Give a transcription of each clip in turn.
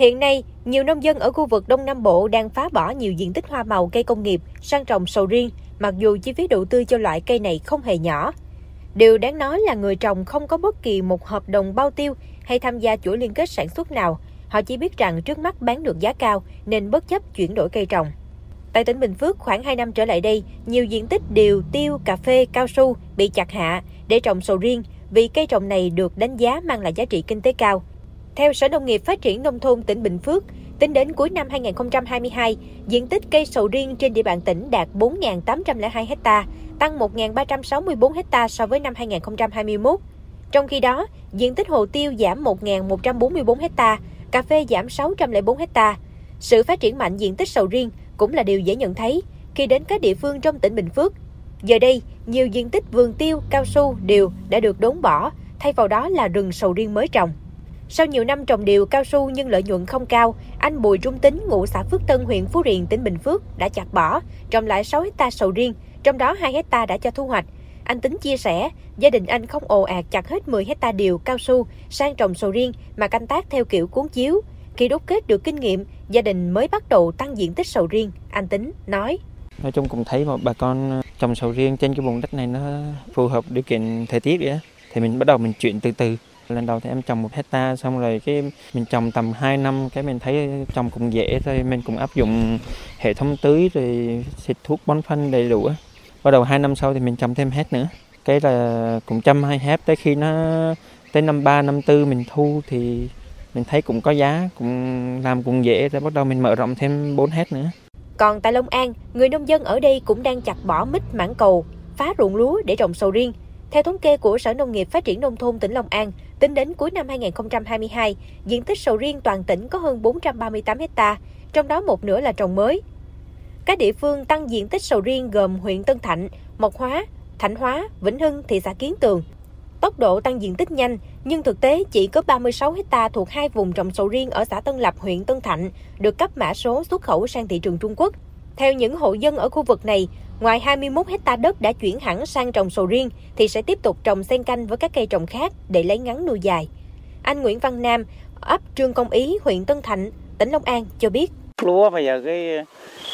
Hiện nay, nhiều nông dân ở khu vực Đông Nam Bộ đang phá bỏ nhiều diện tích hoa màu cây công nghiệp sang trồng sầu riêng, mặc dù chi phí đầu tư cho loại cây này không hề nhỏ. Điều đáng nói là người trồng không có bất kỳ một hợp đồng bao tiêu hay tham gia chuỗi liên kết sản xuất nào. Họ chỉ biết rằng trước mắt bán được giá cao nên bất chấp chuyển đổi cây trồng. Tại tỉnh Bình Phước, khoảng 2 năm trở lại đây, nhiều diện tích điều, tiêu, cà phê, cao su bị chặt hạ để trồng sầu riêng vì cây trồng này được đánh giá mang lại giá trị kinh tế cao. Theo Sở Nông nghiệp Phát triển Nông thôn tỉnh Bình Phước, tính đến cuối năm 2022, diện tích cây sầu riêng trên địa bàn tỉnh đạt 4.802 ha, tăng 1.364 ha so với năm 2021. Trong khi đó, diện tích hồ tiêu giảm 1.144 ha, cà phê giảm 604 ha. Sự phát triển mạnh diện tích sầu riêng cũng là điều dễ nhận thấy khi đến các địa phương trong tỉnh Bình Phước. Giờ đây, nhiều diện tích vườn tiêu, cao su, điều đã được đốn bỏ, thay vào đó là rừng sầu riêng mới trồng. Sau nhiều năm trồng điều cao su nhưng lợi nhuận không cao, anh Bùi Trung Tính, ngụ xã Phước Tân, huyện Phú Riềng, tỉnh Bình Phước đã chặt bỏ, trồng lại 6 hecta sầu riêng, trong đó 2 hecta đã cho thu hoạch. Anh Tính chia sẻ, gia đình anh không ồ ạt chặt hết 10 hecta điều cao su sang trồng sầu riêng mà canh tác theo kiểu cuốn chiếu. Khi đúc kết được kinh nghiệm, gia đình mới bắt đầu tăng diện tích sầu riêng, anh Tính nói. Nói chung cũng thấy một bà con ờ, trồng sầu riêng trên cái vùng đất này nó phù hợp điều kiện thời tiết vậy thì mình bắt đầu mình chuyển từ từ lần đầu thì em trồng một hecta xong rồi cái mình trồng tầm 2 năm cái mình thấy trồng cũng dễ thôi. Mình cũng áp dụng hệ thống tưới rồi xịt thuốc bón phân đầy đủ bắt đầu hai năm sau thì mình trồng thêm hết nữa. Cái là cũng chăm hai hecta tới khi nó tới năm ba năm tư mình thu thì mình thấy cũng có giá cũng làm cũng dễ rồi bắt đầu mình mở rộng thêm 4 hecta nữa. Còn tại Long An, người nông dân ở đây cũng đang chặt bỏ mít mãng cầu, phá ruộng lúa để trồng sầu riêng. Theo thống kê của Sở Nông nghiệp Phát triển Nông thôn tỉnh Long An, tính đến cuối năm 2022, diện tích sầu riêng toàn tỉnh có hơn 438 ha, trong đó một nửa là trồng mới. Các địa phương tăng diện tích sầu riêng gồm huyện Tân Thạnh, Mộc Hóa, Thạnh Hóa, Vĩnh Hưng, thị xã Kiến Tường. Tốc độ tăng diện tích nhanh, nhưng thực tế chỉ có 36 ha thuộc hai vùng trồng sầu riêng ở xã Tân Lập, huyện Tân Thạnh, được cấp mã số xuất khẩu sang thị trường Trung Quốc. Theo những hộ dân ở khu vực này, ngoài 21 hecta đất đã chuyển hẳn sang trồng sầu riêng, thì sẽ tiếp tục trồng xen canh với các cây trồng khác để lấy ngắn nuôi dài. Anh Nguyễn Văn Nam, ấp Trương Công Ý, huyện Tân Thạnh, tỉnh Long An cho biết. Lúa bây giờ cái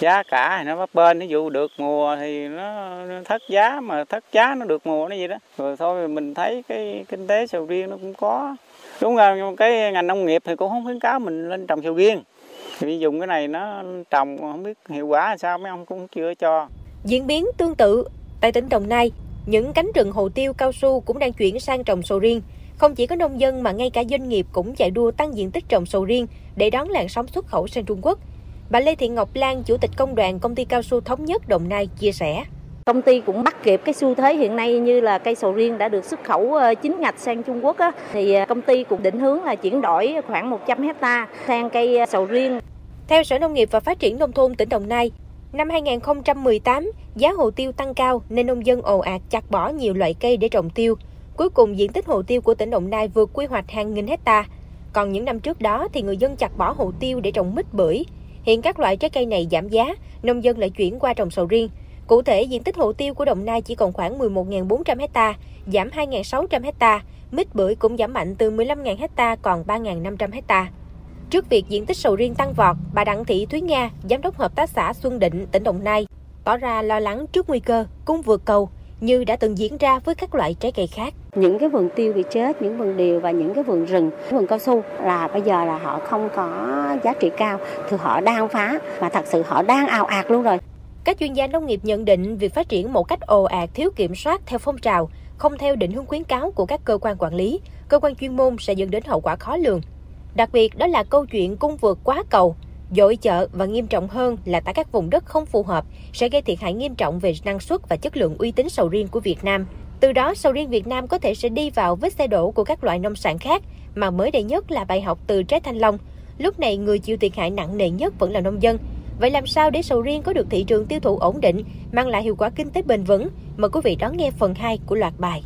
giá cả nó bấp bên ví dụ được mùa thì nó thất giá mà thất giá nó được mùa nó gì đó rồi thôi mình thấy cái kinh tế sầu riêng nó cũng có đúng là cái ngành nông nghiệp thì cũng không khuyến cáo mình lên trồng sầu riêng thì dùng cái này nó trồng không biết hiệu quả sao mấy ông cũng chưa cho diễn biến tương tự tại tỉnh Đồng Nai những cánh rừng hồ tiêu cao su cũng đang chuyển sang trồng sầu riêng không chỉ có nông dân mà ngay cả doanh nghiệp cũng chạy đua tăng diện tích trồng sầu riêng để đón làn sóng xuất khẩu sang Trung Quốc Bà Lê Thị Ngọc Lan, Chủ tịch Công đoàn Công ty Cao su Thống nhất Đồng Nai chia sẻ. Công ty cũng bắt kịp cái xu thế hiện nay như là cây sầu riêng đã được xuất khẩu ờ, chính ngạch sang Trung Quốc á, thì ờ, công ty cũng định hướng là chuyển đổi khoảng 100 hecta sang cây ờ, sầu riêng. Theo Sở Nông nghiệp và Phát triển Nông thôn tỉnh Đồng Nai, năm 2018, giá hồ tiêu tăng cao nên nông dân ồ ạt chặt bỏ nhiều loại cây để trồng tiêu. Cuối cùng diện tích hồ tiêu của tỉnh Đồng Nai vượt quy hoạch hàng nghìn hecta. Còn những năm trước đó thì người dân chặt bỏ hồ tiêu để trồng mít bưởi, Hiện các loại trái cây này giảm giá, nông dân lại chuyển qua trồng sầu riêng. Cụ thể, diện tích hồ tiêu của Đồng Nai chỉ còn khoảng 11.400 hecta, giảm 2.600 hecta. Mít bưởi cũng giảm mạnh từ 15.000 hecta còn 3.500 hecta. Trước việc diện tích sầu riêng tăng vọt, bà Đặng Thị Thúy Nga, giám đốc hợp tác xã Xuân Định, tỉnh Đồng Nai, tỏ ra lo lắng trước nguy cơ cung vượt cầu như đã từng diễn ra với các loại trái cây khác. Những cái vườn tiêu bị chết, những vườn điều và những cái vườn rừng, vườn cao su là bây giờ là họ không có giá trị cao thì họ đang phá và thật sự họ đang ào ạt luôn rồi. Các chuyên gia nông nghiệp nhận định việc phát triển một cách ồ ạt thiếu kiểm soát theo phong trào, không theo định hướng khuyến cáo của các cơ quan quản lý, cơ quan chuyên môn sẽ dẫn đến hậu quả khó lường. Đặc biệt đó là câu chuyện cung vượt quá cầu, dội chợ và nghiêm trọng hơn là tại các vùng đất không phù hợp sẽ gây thiệt hại nghiêm trọng về năng suất và chất lượng uy tín sầu riêng của Việt Nam. Từ đó, sầu riêng Việt Nam có thể sẽ đi vào vết xe đổ của các loại nông sản khác, mà mới đây nhất là bài học từ trái thanh long. Lúc này, người chịu thiệt hại nặng nề nhất vẫn là nông dân. Vậy làm sao để sầu riêng có được thị trường tiêu thụ ổn định, mang lại hiệu quả kinh tế bền vững? Mời quý vị đón nghe phần 2 của loạt bài.